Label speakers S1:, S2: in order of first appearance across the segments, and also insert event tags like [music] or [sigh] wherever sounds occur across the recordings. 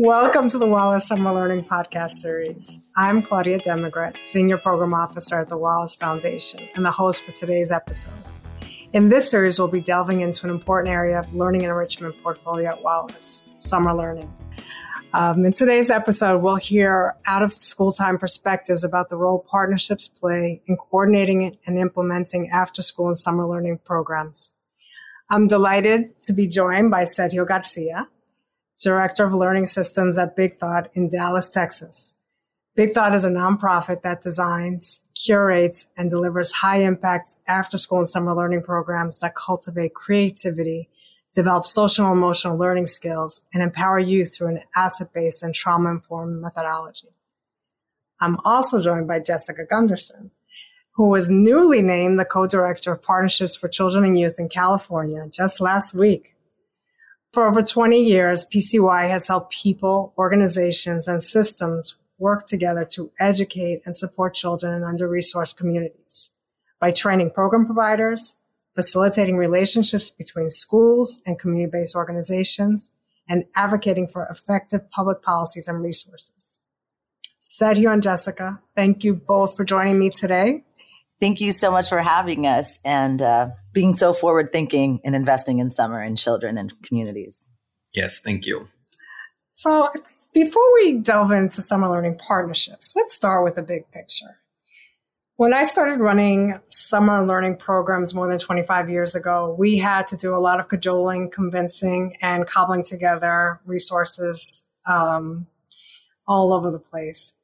S1: Welcome to the Wallace Summer Learning Podcast Series. I'm Claudia Demigret, Senior Program Officer at the Wallace Foundation, and the host for today's episode. In this series, we'll be delving into an important area of learning and enrichment portfolio at Wallace summer learning. Um, in today's episode, we'll hear out of school time perspectives about the role partnerships play in coordinating and implementing after school and summer learning programs. I'm delighted to be joined by Sergio Garcia, Director of Learning Systems at Big Thought in Dallas, Texas. Big Thought is a nonprofit that designs, curates, and delivers high impact after school and summer learning programs that cultivate creativity, develop social and emotional learning skills, and empower youth through an asset based and trauma informed methodology. I'm also joined by Jessica Gunderson, who was newly named the co director of partnerships for children and youth in California just last week. For over 20 years, PCY has helped people, organizations, and systems work together to educate and support children in under-resourced communities by training program providers, facilitating relationships between schools and community-based organizations, and advocating for effective public policies and resources. Sergio and Jessica, thank you both for joining me today.
S2: Thank you so much for having us and uh, being so forward thinking and investing in summer and children and communities.
S3: Yes, thank you.
S1: So, before we delve into summer learning partnerships, let's start with the big picture. When I started running summer learning programs more than 25 years ago, we had to do a lot of cajoling, convincing, and cobbling together resources um, all over the place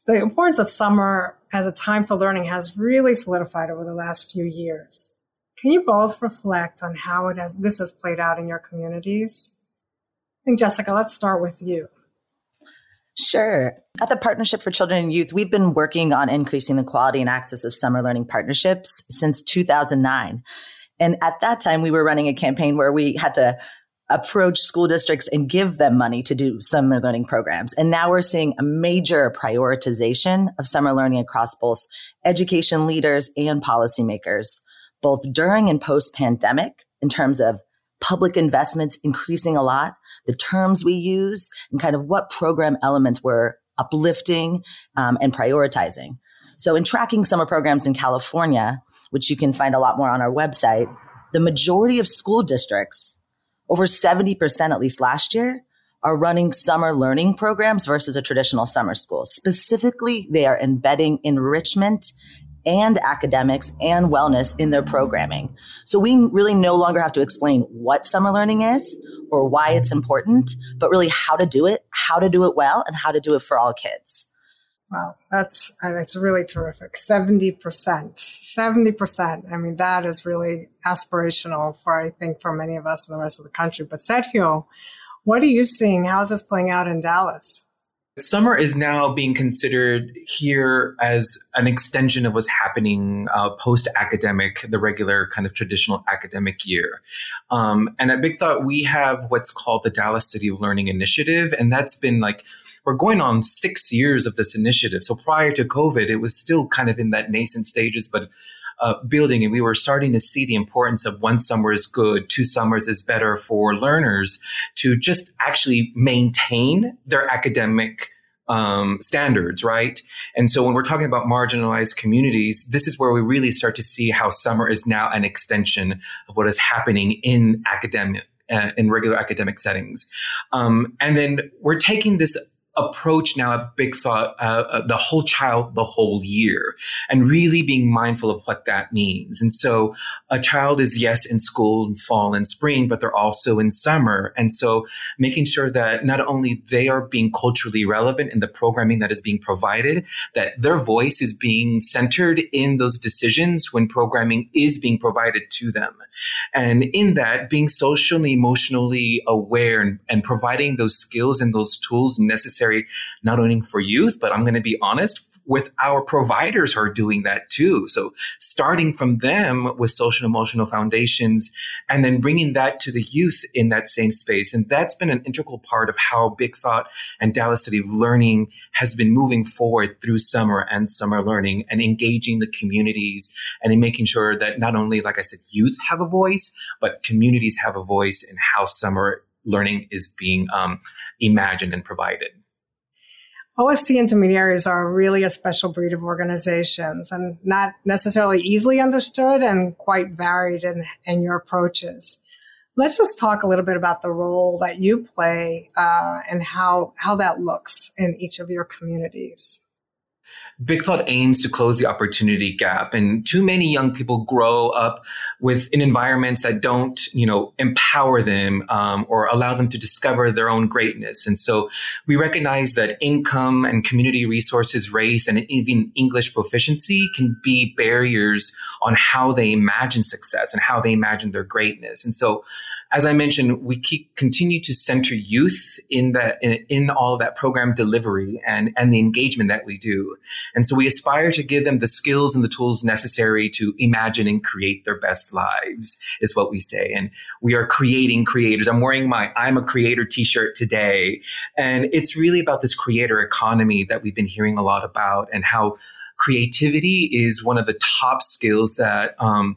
S1: the importance of summer as a time for learning has really solidified over the last few years. Can you both reflect on how it has this has played out in your communities? I think Jessica, let's start with you.
S2: Sure. At the Partnership for Children and Youth, we've been working on increasing the quality and access of summer learning partnerships since 2009. And at that time, we were running a campaign where we had to approach school districts and give them money to do summer learning programs. And now we're seeing a major prioritization of summer learning across both education leaders and policymakers, both during and post pandemic in terms of public investments increasing a lot, the terms we use and kind of what program elements we're uplifting um, and prioritizing. So in tracking summer programs in California, which you can find a lot more on our website, the majority of school districts over 70%, at least last year, are running summer learning programs versus a traditional summer school. Specifically, they are embedding enrichment and academics and wellness in their programming. So we really no longer have to explain what summer learning is or why it's important, but really how to do it, how to do it well, and how to do it for all kids.
S1: Wow, that's uh, that's really terrific. Seventy percent, seventy percent. I mean, that is really aspirational for I think for many of us in the rest of the country. But Sergio, what are you seeing? How is this playing out in Dallas?
S3: Summer is now being considered here as an extension of what's happening uh, post academic, the regular kind of traditional academic year. Um, and at Big Thought, we have what's called the Dallas City of Learning Initiative, and that's been like we're going on six years of this initiative. So prior to COVID, it was still kind of in that nascent stages, but uh, building, and we were starting to see the importance of one summer is good, two summers is better for learners to just actually maintain their academic um, standards, right? And so when we're talking about marginalized communities, this is where we really start to see how summer is now an extension of what is happening in academic uh, in regular academic settings. Um, and then we're taking this approach now at Big Thought, uh, uh, the whole child, the whole year, and really being mindful of what that means. And so a child is, yes, in school in fall and spring, but they're also in summer. And so making sure that not only they are being culturally relevant in the programming that is being provided, that their voice is being centered in those decisions when programming is being provided to them. And in that, being socially, emotionally aware and, and providing those skills and those tools necessary necessary not only for youth, but I'm going to be honest, with our providers who are doing that too. So starting from them with social emotional foundations and then bringing that to the youth in that same space. And that's been an integral part of how Big Thought and Dallas City Learning has been moving forward through summer and summer learning and engaging the communities and in making sure that not only, like I said, youth have a voice, but communities have a voice in how summer learning is being um, imagined and provided.
S1: OST intermediaries are really a special breed of organizations and not necessarily easily understood and quite varied in, in your approaches. Let's just talk a little bit about the role that you play uh, and how, how that looks in each of your communities.
S3: Big Thought aims to close the opportunity gap. And too many young people grow up with in environments that don't, you know, empower them um, or allow them to discover their own greatness. And so we recognize that income and community resources, race, and even English proficiency can be barriers on how they imagine success and how they imagine their greatness. And so as I mentioned, we keep continue to center youth in that in, in, all that program delivery and and the engagement that we do. And so we aspire to give them the skills and the tools necessary to imagine and create their best lives, is what we say. And we are creating creators. I'm wearing my I'm a creator t-shirt today. And it's really about this creator economy that we've been hearing a lot about and how creativity is one of the top skills that um,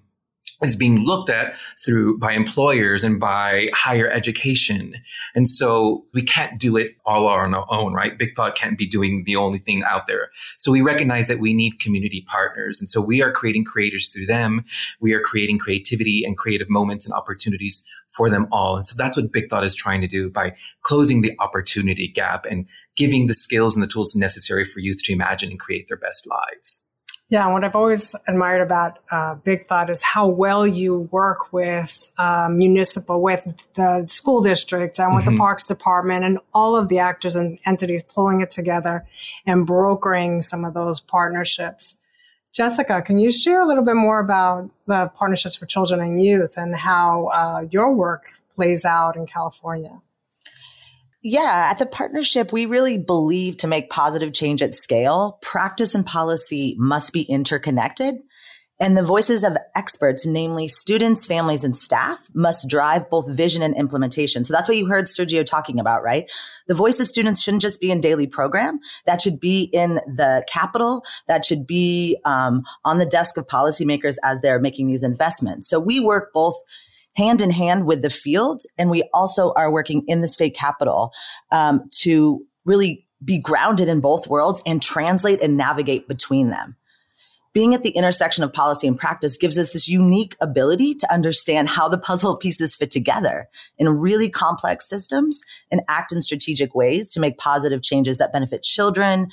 S3: is being looked at through by employers and by higher education. And so we can't do it all on our own, right? Big Thought can't be doing the only thing out there. So we recognize that we need community partners. And so we are creating creators through them. We are creating creativity and creative moments and opportunities for them all. And so that's what Big Thought is trying to do by closing the opportunity gap and giving the skills and the tools necessary for youth to imagine and create their best lives.
S1: Yeah, what I've always admired about uh, Big Thought is how well you work with uh, municipal, with the school districts and with mm-hmm. the parks department and all of the actors and entities pulling it together and brokering some of those partnerships. Jessica, can you share a little bit more about the partnerships for children and youth and how uh, your work plays out in California?
S2: Yeah, at the partnership, we really believe to make positive change at scale, practice and policy must be interconnected. And the voices of experts, namely students, families, and staff, must drive both vision and implementation. So that's what you heard Sergio talking about, right? The voice of students shouldn't just be in daily program. That should be in the capital. That should be um, on the desk of policymakers as they're making these investments. So we work both hand in hand with the field. And we also are working in the state capital um, to really be grounded in both worlds and translate and navigate between them. Being at the intersection of policy and practice gives us this unique ability to understand how the puzzle [laughs] pieces fit together in really complex systems and act in strategic ways to make positive changes that benefit children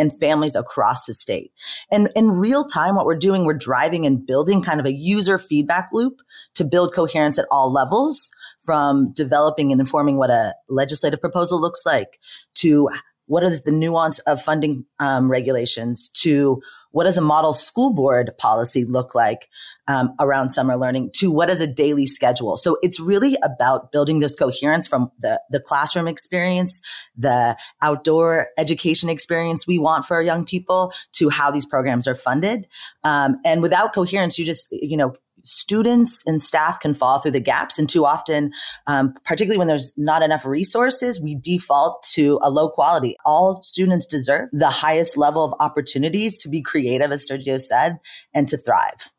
S2: and families across the state. And in real time, what we're doing, we're driving and building kind of a user feedback loop to build coherence at all levels from developing and informing what a legislative proposal looks like to what is the nuance of funding um, regulations to what does a model school board policy look like um, around summer learning to what is a daily schedule? So it's really about building this coherence from the, the classroom experience the outdoor education experience we want for our young people to how these programs are funded. Um, and without coherence you just you know students and staff can fall through the gaps. And too often, um, particularly when there's not enough resources, we default to a low quality. All students deserve the highest level of opportunities to be creative, as Sergio said, and to thrive.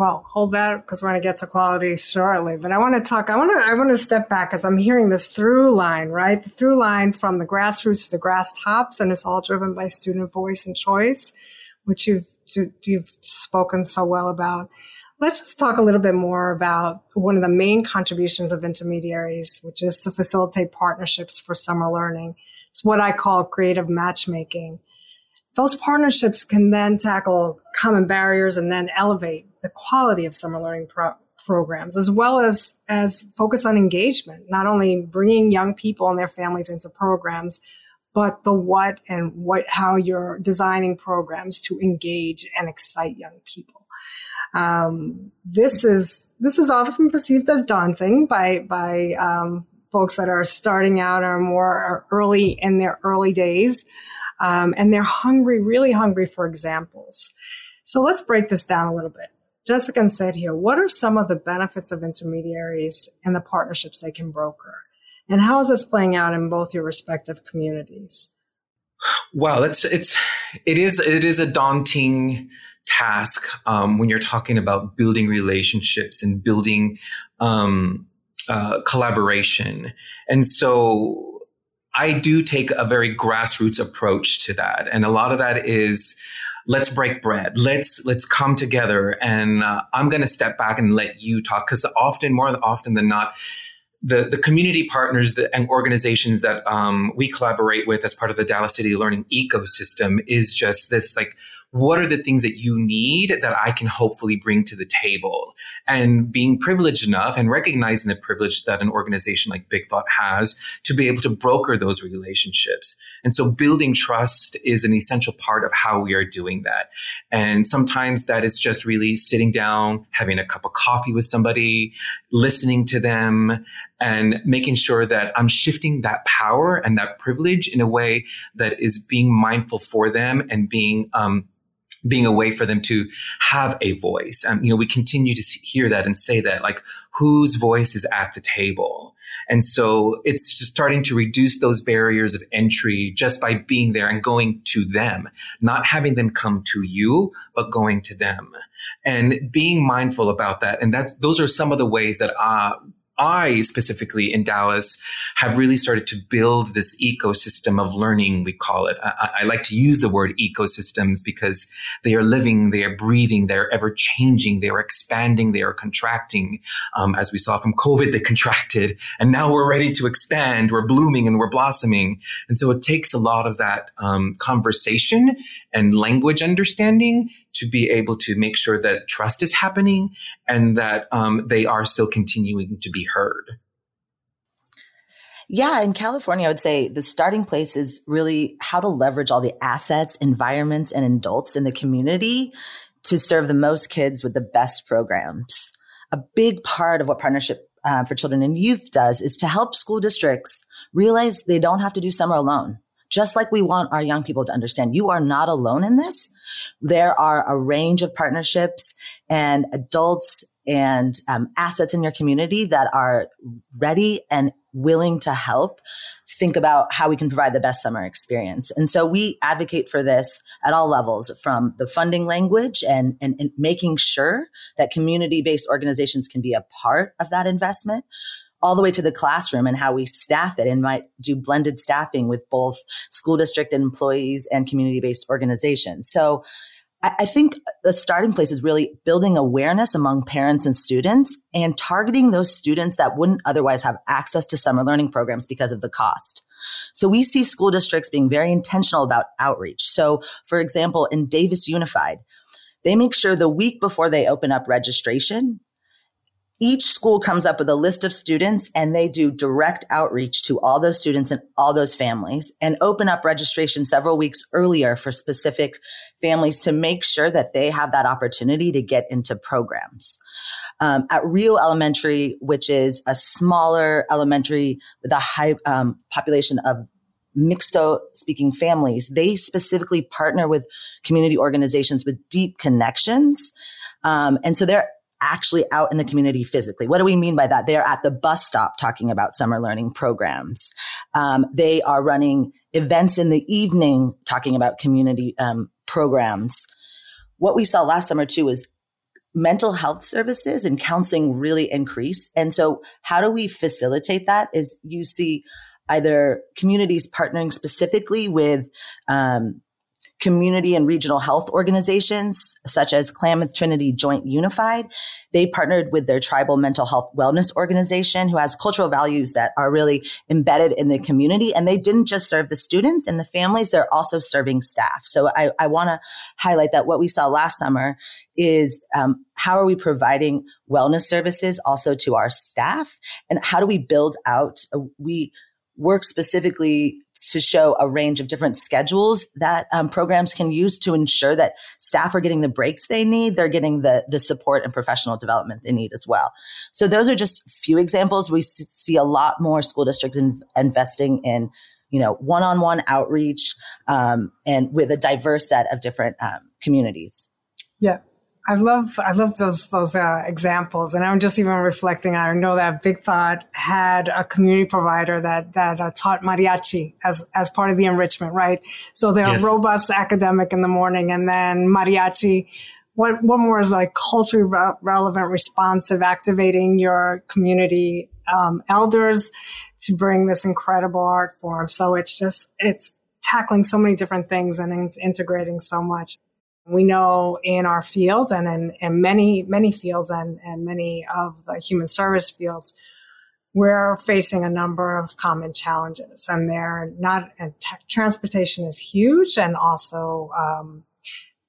S1: Well, hold that because we're going to get to quality shortly. But I want to talk. I want to. I want to step back because I'm hearing this through line, right? The through line from the grassroots to the grass tops, and it's all driven by student voice and choice, which you've you've spoken so well about. Let's just talk a little bit more about one of the main contributions of intermediaries, which is to facilitate partnerships for summer learning. It's what I call creative matchmaking. Those partnerships can then tackle common barriers and then elevate the quality of summer learning pro- programs, as well as, as focus on engagement, not only bringing young people and their families into programs, but the what and what, how you're designing programs to engage and excite young people. Um, this is this is often perceived as daunting by by um, folks that are starting out or more early in their early days, um, and they're hungry, really hungry for examples. So let's break this down a little bit. Jessica said here, what are some of the benefits of intermediaries and the partnerships they can broker? And how is this playing out in both your respective communities?
S3: Wow, that's it's it is it is a daunting task um, when you're talking about building relationships and building um, uh, collaboration. And so I do take a very grassroots approach to that. And a lot of that is let's break bread. Let's let's come together and uh, I'm going to step back and let you talk cuz often more often than not the, the community partners that, and organizations that um, we collaborate with as part of the Dallas City Learning ecosystem is just this like what are the things that you need that I can hopefully bring to the table? And being privileged enough and recognizing the privilege that an organization like Big Thought has to be able to broker those relationships. And so building trust is an essential part of how we are doing that. And sometimes that is just really sitting down, having a cup of coffee with somebody, listening to them, and making sure that I'm shifting that power and that privilege in a way that is being mindful for them and being um, being a way for them to have a voice. And, you know, we continue to hear that and say that, like, whose voice is at the table? And so it's just starting to reduce those barriers of entry just by being there and going to them, not having them come to you, but going to them and being mindful about that. And that's, those are some of the ways that, uh, I specifically in Dallas have really started to build this ecosystem of learning, we call it. I, I, like to use the word ecosystems because they are living, they are breathing, they're ever changing, they are expanding, they are contracting. Um, as we saw from COVID, they [laughs] contracted, and now we're ready to expand. We're blooming and we're blossoming. And so it takes a lot of that um, conversation and language understanding to be able to make sure that trust is happening and that um, they are still continuing to be heard.
S2: Yeah, in California, I would say the starting place is really how to leverage all the assets, environments, and adults in the community to serve the most kids with the best programs. A big part of what Partnership uh, for Children and Youth does is to help school districts realize they don't have to do summer alone just like we want our young people to understand you are not alone in this. There are a range of partnerships and adults and um, assets in your community that are ready and willing to help think about how we can provide the best summer experience. And so we advocate for this at all levels from the funding language and, and, and making sure that community based organizations can be a part of that investment all the way to the classroom and how we staff it and might do blended staffing with both school district employees and community based organizations. So I think the starting place is really building awareness among parents and students and targeting those students that wouldn't otherwise have access to summer learning programs because of the cost. So we see school districts being very intentional about outreach. So for example, in Davis Unified, they make sure the week before they open up registration, each school comes up with a list of students and they do direct outreach to all those students and all those families and open up registration several weeks earlier for specific families to make sure that they have that opportunity to get into programs. Um, at Rio Elementary, which is a smaller elementary with a high um, population of Mixteco speaking families, they specifically partner with community organizations with deep connections. Um, and so they're actually out in the community physically. What do we mean by that? They're at the bus stop talking about summer learning programs. Um, they are running events in the evening talking about community um, programs. What we saw last summer too is mental health services and counseling really increase. And so how do we facilitate that is you see either communities partnering specifically with um, community and regional health organizations such as Klamath Trinity Joint Unified. They partnered with their tribal mental health wellness organization who has cultural values that are really embedded in the community. And they didn't just serve the students and the families, they're also serving staff. So I, I want to highlight that what we saw last summer is um, how are we providing wellness services also to our staff and how do we build out, uh, we work specifically to show a range of different schedules that um, programs can use to ensure that staff are getting the breaks they need. They're getting the, the support and professional development they need as well. So those are just few examples. We see a lot more school districts in, investing in, you know, one-on-one outreach um, and with a diverse set of different um, communities.
S1: Yeah. I love I love those those uh, examples, and I'm just even reflecting. I know that Big Thought had a community provider that that uh, taught mariachi as as part of the enrichment, right? So they're yes. robust academic in the morning, and then mariachi what what more is like culturally re- relevant, responsive, activating your community um, elders to bring this incredible art form. So it's just it's tackling so many different things and in- integrating so much. We know in our field and in, in many many fields and and many of the human service fields, we're facing a number of common challenges, and they're not. And t- transportation is huge, and also um,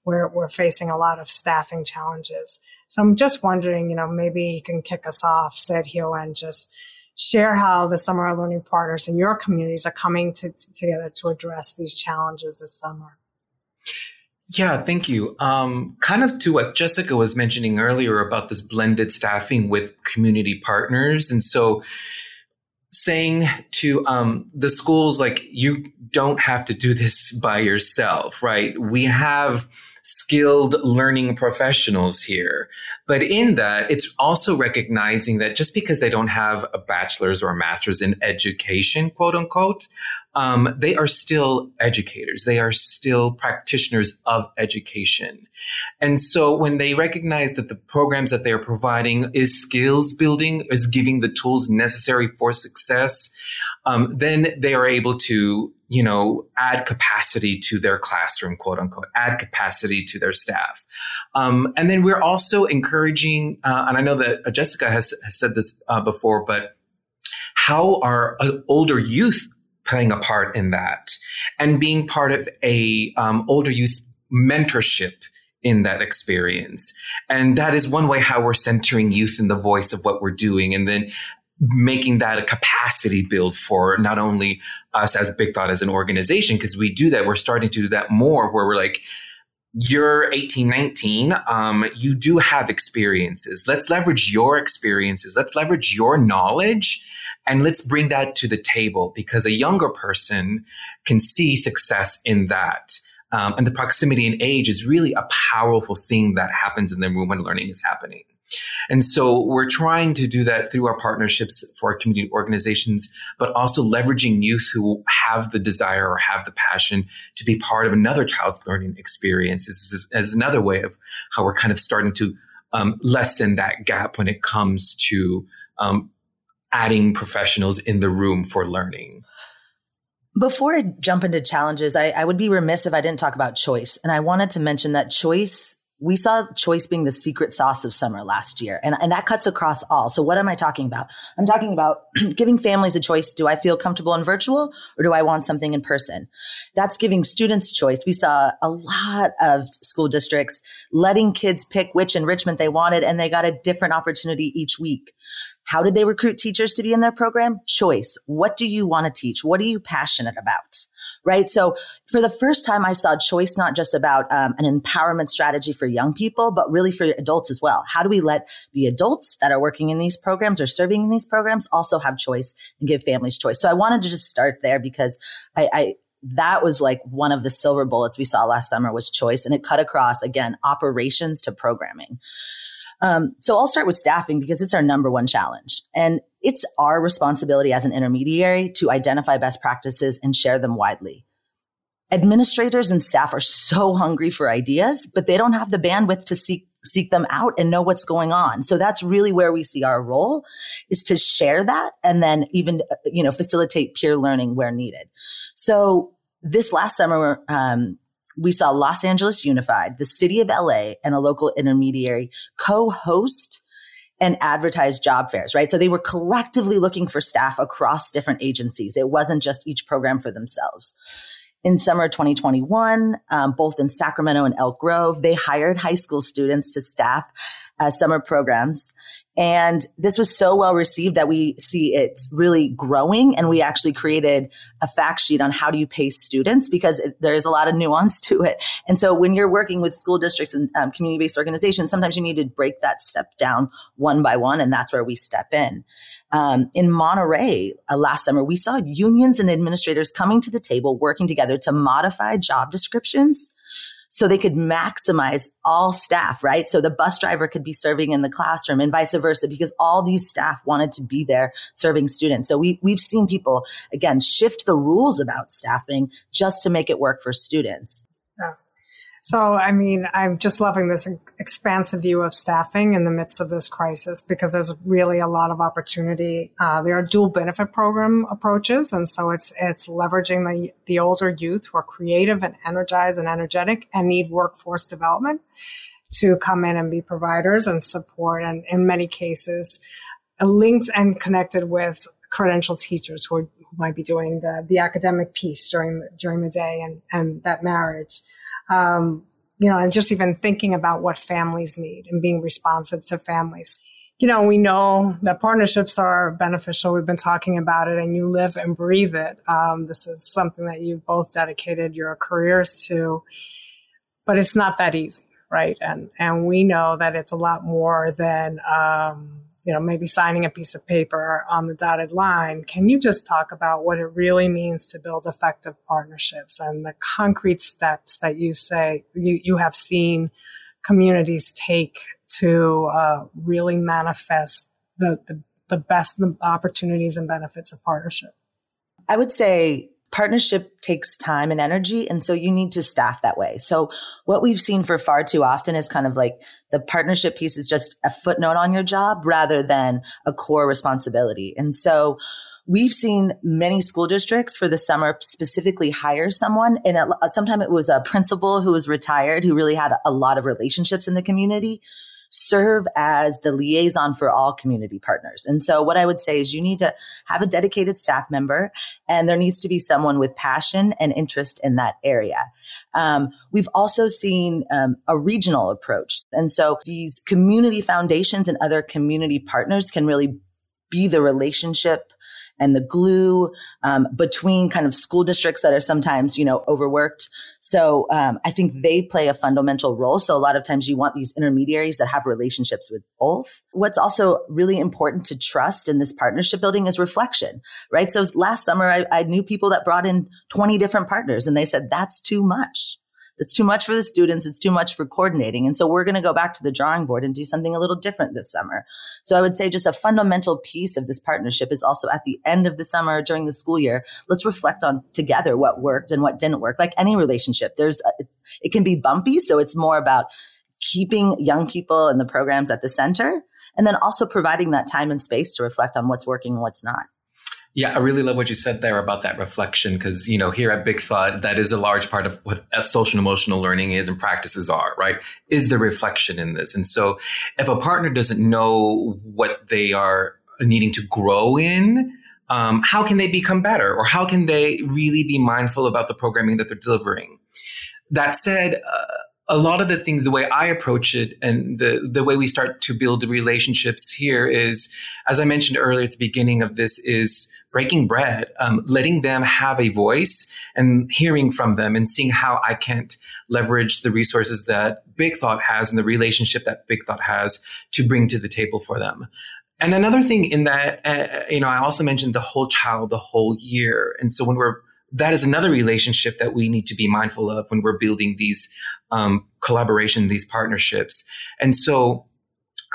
S1: we're, we're facing a lot of staffing challenges. So I'm just wondering, you know, maybe you can kick us off, Sergio, and just share how the summer learning partners in your communities are coming to, to, together to address these challenges this summer.
S3: Yeah, thank you. Um, kind of to what Jessica was mentioning earlier about this blended staffing with community partners. And so saying to um, the schools, like, you don't have to do this by yourself, right? We have skilled learning professionals here. But in that, it's also recognizing that just because they don't have a bachelor's or a master's in education, quote unquote, um, they are still educators. They are still practitioners of education. And so when they recognize that the programs that they are providing is skills building, is giving the tools necessary for success, um, then they are able to you know, add capacity to their classroom, quote unquote, add capacity to their staff. Um, and then we're also encouraging, uh, and I know that Jessica has, has said this uh, before, but how are uh, older youth playing a part in that and being part of a um, older youth mentorship in that experience. And that is one way how we're centering youth in the voice of what we're doing. And then making that a capacity build for not only us as Big Thought as an organization, because we do that. We're starting to do that more where we're like, you're 18, 19. Um, you do have experiences. Let's leverage your experiences. Let's leverage your knowledge and let's bring that to the table because a younger person can see success in that. Um, and the proximity in age is really a powerful thing that happens in the room when learning is happening. And so we're trying to do that through our partnerships for our community organizations, but also leveraging youth who have the desire or have the passion to be part of another child's learning experience. This is as another way of how we're kind of starting to um, lessen that gap when it comes to um, adding professionals in the room for learning.
S2: Before I jump into challenges, I, I, would be remiss if I didn't talk about choice. And I wanted to mention that choice we saw choice being the secret sauce of summer last year. And, and that cuts across all. So what am I talking about? I'm talking about [clears throat] giving families a choice. Do I feel comfortable in virtual or do I want something in person? That's giving students choice. We saw a lot of school districts letting kids pick which enrichment they wanted and they got a different opportunity each week. How did they recruit teachers to be in their program? Choice. What do you want to teach? What are you passionate about? right? So for the first time, I saw choice not just about um, an empowerment strategy for young people, but really for adults as well. How do we let the adults that are working in these programs or serving in these programs also have choice and give families choice? So I wanted to just start there because I, I that was like one of the silver bullets we saw last summer was choice and it cut across again operations to programming um, so I'll start with staffing because it's our number one challenge. And it's our responsibility as an intermediary to identify best practices and share them widely. Administrators and staff are so hungry for ideas, but they don't have the bandwidth to seek seek them out and know what's going on. So that's really where we see our role is to share that and then even, you know, facilitate peer learning where needed. So this last summer, um, we saw Los Angeles Unified, the city of LA, and a local intermediary co-host and advertise job fairs, right? So they were collectively looking for staff across different agencies. It wasn't just each program for themselves. In summer 2021, um, both in Sacramento and Elk Grove, they hired high school students to staff as summer programs. And this was so well received that we see it's really growing. And we actually created a fact sheet on how do you pay students because there's a lot of nuance to it. And so when you're working with school districts and um, community based organizations, sometimes you need to break that step down one by one. And that's where we step in. Um, in Monterey uh, last summer, we saw unions and administrators coming to the table, working together to modify job descriptions so they could maximize all staff, right? So the bus driver could be serving in the classroom and vice versa because all these staff wanted to be there serving students. So we, we've seen people again shift the rules about staffing just to make it work for students.
S1: So, I mean, I'm just loving this expansive view of staffing in the midst of this crisis because there's really a lot of opportunity. Uh, there are dual benefit program approaches. And so it's, it's leveraging the, the older youth who are creative and energized and energetic and need workforce development to come in and be providers and support. And in many cases, linked and connected with credential teachers who, are, who might be doing the, the academic piece during the, during the day and, and that marriage um, you know, and just even thinking about what families need and being responsive to families. You know, we know that partnerships are beneficial. We've been talking about it and you live and breathe it. Um, this is something that you've both dedicated your careers to, but it's not that easy, right? And, and we know that it's a lot more than, um, you know, maybe signing a piece of paper on the dotted line. Can you just talk about what it really means to build effective partnerships and the concrete steps that you say you, you have seen communities take to uh, really manifest the, the, the best opportunities and benefits of partnership?
S2: I would say partnership takes time and energy. And so you need to staff that way. So what we've seen for far too often is kind of like the partnership piece is just a footnote on your job rather than a core responsibility. And so we've seen many school districts for the summer specifically hire someone and sometimes it was a principal who was retired who really had a lot of relationships in the community serve as the liaison for all community partners. And so what I would say is you need to have a dedicated staff member and there needs to be someone with passion and interest in that area. Um, we've also seen um, a regional approach. And so these community foundations and other community partners can really be the relationship and the glue um, between kind of school districts that are sometimes, you know, overworked. So um, I think they play a fundamental role. So a lot of times you want these intermediaries that have relationships with both. What's also really important to trust in this partnership building is reflection, right? So last summer, I, I knew people that brought in 20 different partners and they said, that's too much. It's too much for the students. It's too much for coordinating. And so we're going to go back to the drawing board and do something a little different this summer. So I would say just a fundamental piece of this partnership is also at the end of the summer during the school year, let's reflect on together what worked and what didn't work. Like any relationship, there's, uh, a, it can be bumpy. So it's more about keeping young people and the programs at the center and then also providing that time and space to reflect on what's working and what's not.
S3: Yeah, I really love what you said there about that reflection because, you know, here at Big Thought, that is a large part of what social and emotional learning is and practices are, right? Is the reflection in this. And so if a partner doesn't know what they are needing to grow in, um, how can they become better or how can they really be mindful about the programming that they're delivering? That said, uh, a lot of the things, the way I approach it and the, the way we start to build relationships here is, as I mentioned earlier at the beginning of this, is breaking bread, um, letting them have a voice and hearing from them and seeing how I can't leverage the resources that Big Thought has and the relationship that Big Thought has to bring to the table for them. And another thing in that, uh, you know, I also mentioned the whole child, the whole year. And so when we're, that is another relationship that we need to be mindful of when we're building these um, collaboration, these partnerships. And so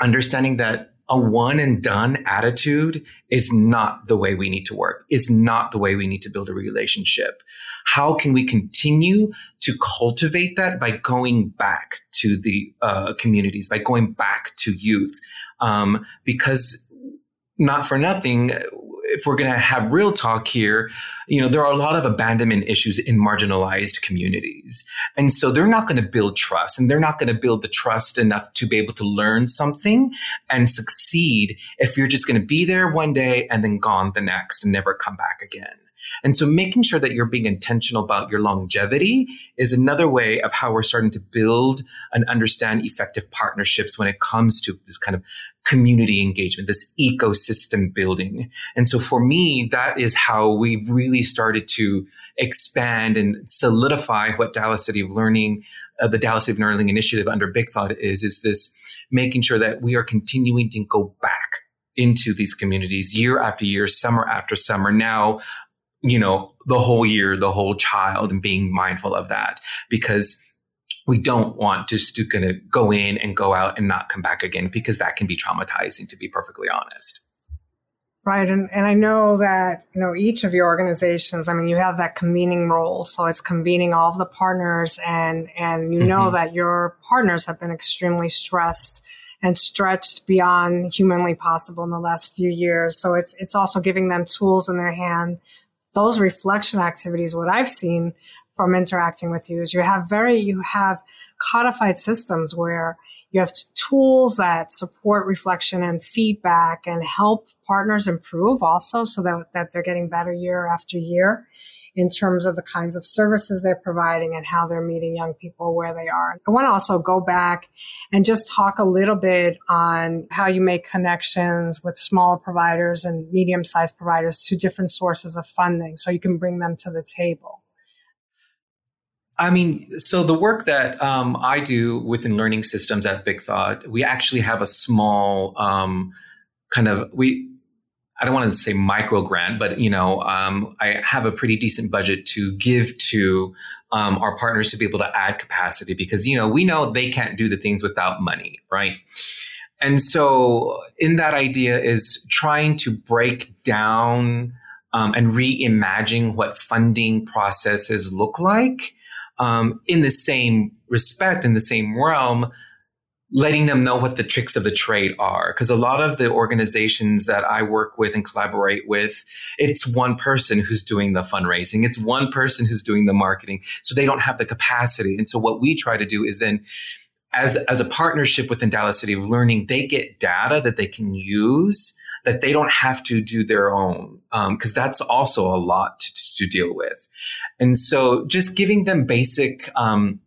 S3: understanding that a one and done attitude is not the way we need to work, is not the way we need to build a relationship. How can we continue to cultivate that by going back to the uh, communities, by going back to youth? Um, because not for nothing, if we're going to have real talk here, you know, there are a lot of abandonment issues in marginalized communities. And so they're not going to build trust and they're not going to build the trust enough to be able to learn something and succeed if you're just going to be there one day and then gone the next and never come back again. And so making sure that you're being intentional about your longevity is another way of how we're starting to build and understand effective partnerships when it comes to this kind of community engagement, this ecosystem building. And so for me, that is how we've really started to expand and solidify what Dallas City of Learning, uh, the Dallas City of Learning initiative under Big Thought is, is this making sure that we are continuing to go back into these communities year after year, summer after summer. Now, you know, the whole year, the whole child and being mindful of that because we don't want just to kind of go in and go out and not come back again because that can be traumatizing to be perfectly honest
S1: Right. And, and I know that, you know, each of your organizations, I mean, you have that convening role. So it's convening all of the partners and, and you know mm-hmm. that your partners have been extremely stressed and stretched beyond humanly possible in the last few years. So it's, it's also giving them tools in their hand. Those reflection activities, what I've seen from interacting with you is you have very, you have codified systems where you have tools that support reflection and feedback and help partners improve also so that, that they're getting better year after year in terms of the kinds of services they're providing and how they're meeting young people where they are. I want to also go back and just talk a little bit on how you make connections with smaller providers and medium sized providers to different sources of funding so you can bring them to the table.
S3: I mean, so the work that um, I do within learning systems at Big Thought, we actually have a small um, kind of we. I don't want to say micro grant, but you know, um, I have a pretty decent budget to give to um, our partners to be able to add capacity because you know we know they can't do the things without money, right? And so, in that idea is trying to break down um, and reimagine what funding processes look like um, in the same respect, in the same realm, letting them know what the tricks of the trade are. Because a lot of the organizations that I work with and collaborate with, it's one person who's doing the fundraising, it's one person who's doing the marketing. So they don't have the capacity. And so what we try to do is then as, as a partnership within Dallas City of Learning, they get data that they can use that they don't have to do their own because um, that's also a lot to, to, deal with and so just giving them basic um,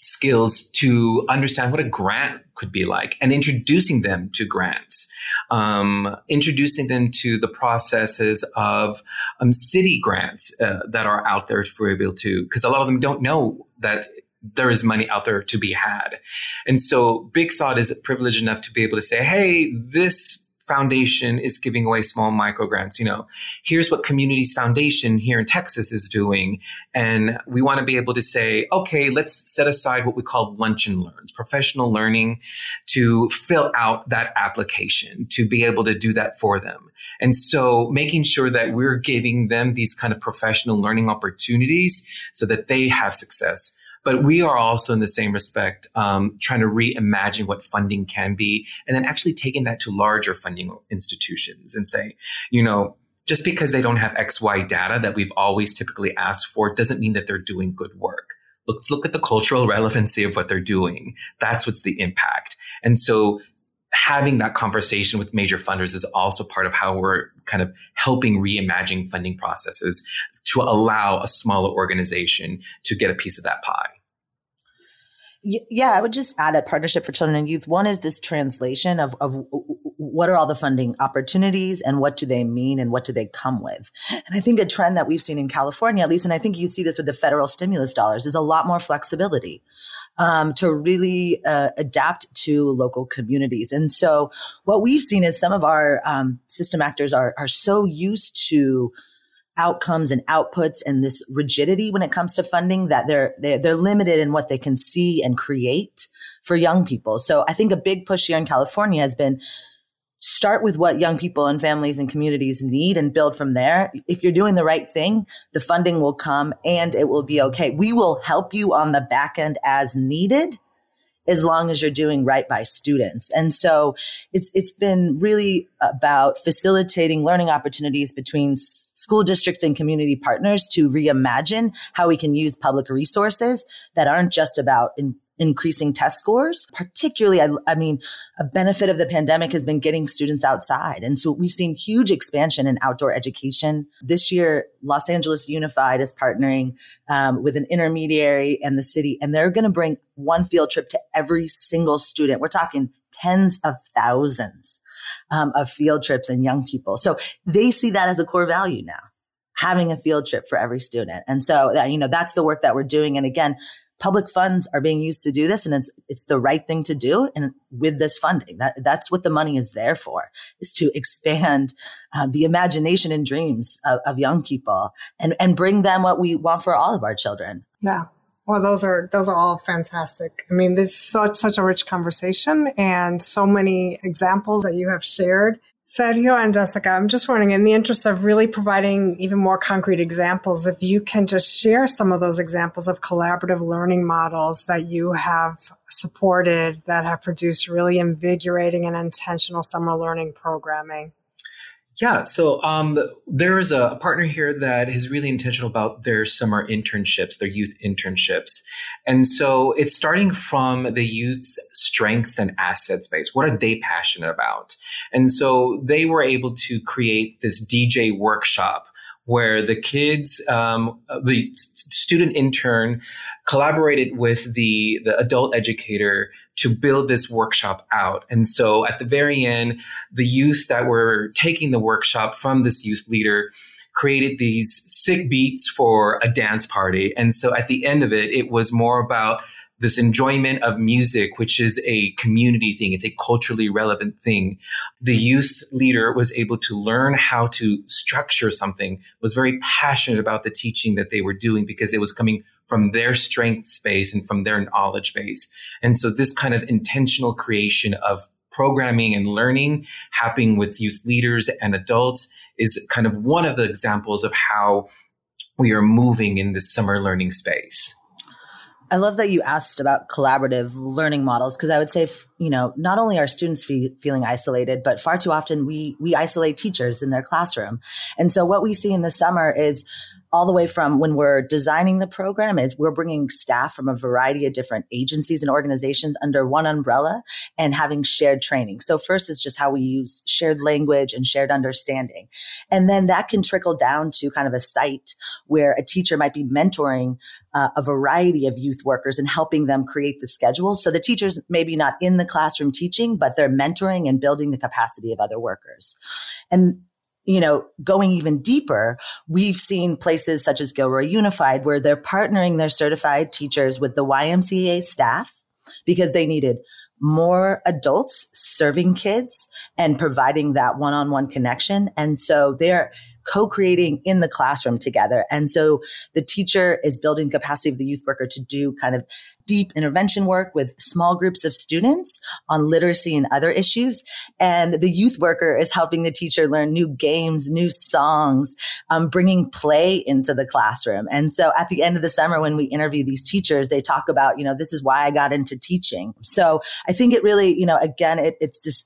S3: skills to understand what a grant could be like and introducing them to grants um, introducing them to the processes of um, city grants uh, that are out there for able to because a lot of them don't know that there is money out there to be had. And so Big Thought is privileged enough to be able to say, hey, this Foundation is giving away small micro grants. You know, here's what Communities Foundation here in Texas is doing. And we want to be able to say, okay, let's set aside what we call lunch and learns, professional learning to fill out that application, to be able to do that for them. And so making sure that we're giving them these kind of professional learning opportunities so that they have success but we are also, in the same respect, um, trying to reimagine what funding can be, and then actually taking that to larger funding institutions and say, you know, just because they don't have XY data that we've always typically asked for doesn't mean that they're doing good work. Let's look at the cultural [laughs] relevancy of what they're doing. That's what's the impact. And so having that conversation with major funders is also part of how we're kind of helping reimagine funding processes to allow a smaller organization to get a piece of that pie.
S2: Yeah, I would just add a partnership for children and youth. One is this translation of, of what are all the funding opportunities and what do they mean and what do they come with? And I think a trend that we've seen in California, at least, and I think you see this with the federal stimulus dollars, is a lot more flexibility um, to really uh, adapt to local communities. And so what we've seen is some of our um, system actors are, are so used to outcomes and outputs and this rigidity when it comes to funding that they're, they're, they're limited in what they can see and create for young people. So I think a big push here in California has been start with what young people and families and communities need and build from there. If you're doing the right thing, the funding will come and it will be okay. We will help you on the back end as needed as long as you're doing right by students. And so it's it's been really about facilitating learning opportunities between school districts and community partners to reimagine how we can use public resources that aren't just about in, increasing test scores. Particularly, I, I, mean, a benefit of the pandemic has been getting students outside. And so we've seen huge expansion in outdoor education. This year, Los Angeles Unified is partnering um, with an intermediary and the city, and they're going to bring one field trip to every single student. We're talking tens of thousands um, of field trips and young people. So they see that as a core value now having a field trip for every student. And so, that, you know, that's the work that we're doing. And again, public funds are being used to do this and it's it's the right thing to do and with this funding that that's what the money is there for is to expand uh, the imagination and dreams of, of young people and and bring them what we want for all of our children.
S1: Yeah. Well, those are those are all fantastic. I mean, there's such such a rich conversation and so many examples that you have shared Sergio and Jessica, I'm just wondering, in the interest of really providing even more concrete examples, if you can just share some of those examples of collaborative learning models that you have supported that have produced really invigorating and intentional summer learning programming.
S3: Yeah, so um, there is a partner here that is really intentional about their summer internships, their youth internships. And so it's starting from the youth's strength and assets base. What are they passionate about? And so they were able to create this DJ workshop where the kids, um, the student intern collaborated with the, the adult educator to build this workshop out. And so at the very end, the youth that were taking the workshop from this youth leader created these sick beats for a dance party. And so at the end of it, it was more about this enjoyment of music, which is a community thing. It's a culturally relevant thing. The youth leader was able to learn how to structure something, was very passionate about the teaching that they were doing because it was coming from their strength space and from their knowledge base. And so this kind of intentional creation of programming and learning happening with youth leaders and adults is kind of one of the examples of how we are moving in this summer learning space.
S2: I love that you asked about collaborative learning models because I would say, you know, not only are students fe- feeling isolated, but far too often we we isolate teachers in their classroom. And so what we see in the summer is all the way from when we're designing the program is we're bringing staff from a variety of different agencies and organizations under one umbrella and having shared training. So first is just how we use shared language and shared understanding. And then that can trickle down to kind of a site where a teacher might be mentoring uh, a variety of youth workers and helping them create the schedule. So the teachers maybe not in the classroom teaching, but they're mentoring and building the capacity of other workers. And you know, going even deeper, we've seen places such as Gilroy Unified where they're partnering their certified teachers with the YMCA staff because they needed more adults serving kids and providing that one-on-one connection. And so they're co-creating in the classroom together. And so the teacher is building capacity of the youth worker to do kind of deep intervention work with small groups of students on literacy and other issues. And the youth worker is helping the teacher learn new games, new songs, um, bringing play into the classroom. And so at the end of the summer, when we interview these teachers, they talk about, you know, this is why I got into teaching. So I think it really, you know, again, it, it's this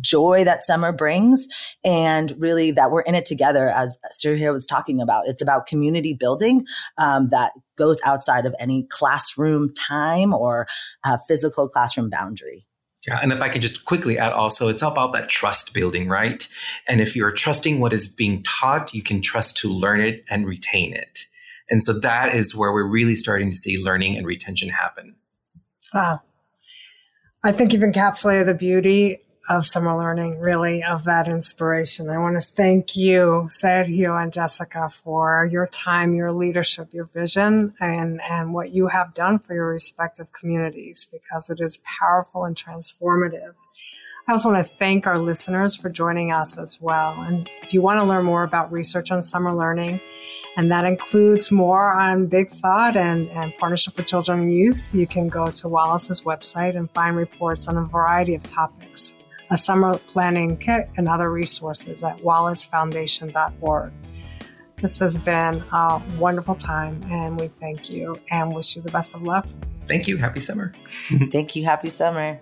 S2: joy that summer brings and really that we're in it together as Sergio was talking about. It's about community building um, that goes outside of any classroom time or uh, physical classroom boundary.
S3: Yeah, and if I could just quickly add also, it's about that trust building, right? And if you're trusting what is being taught, you can trust to learn it and retain it. And so that is where we're really starting to see learning and retention happen.
S1: Wow. I think you've encapsulated the beauty of summer learning, really, of that inspiration. I want to thank you, Sergio and Jessica, for your time, your leadership, your vision, and, and what you have done for your respective communities because it is powerful and transformative. I also want to thank our listeners for joining us as well. And if you want to learn more about research on summer learning, and that includes more on Big Thought and, and Partnership for Children and Youth, you can go to Wallace's website and find reports on a variety of topics a summer planning kit, and other resources at wallacefoundation.org. This has been a wonderful time, and we thank you and wish you the best of luck.
S3: Thank you. Happy summer. [laughs]
S2: thank you. Happy summer.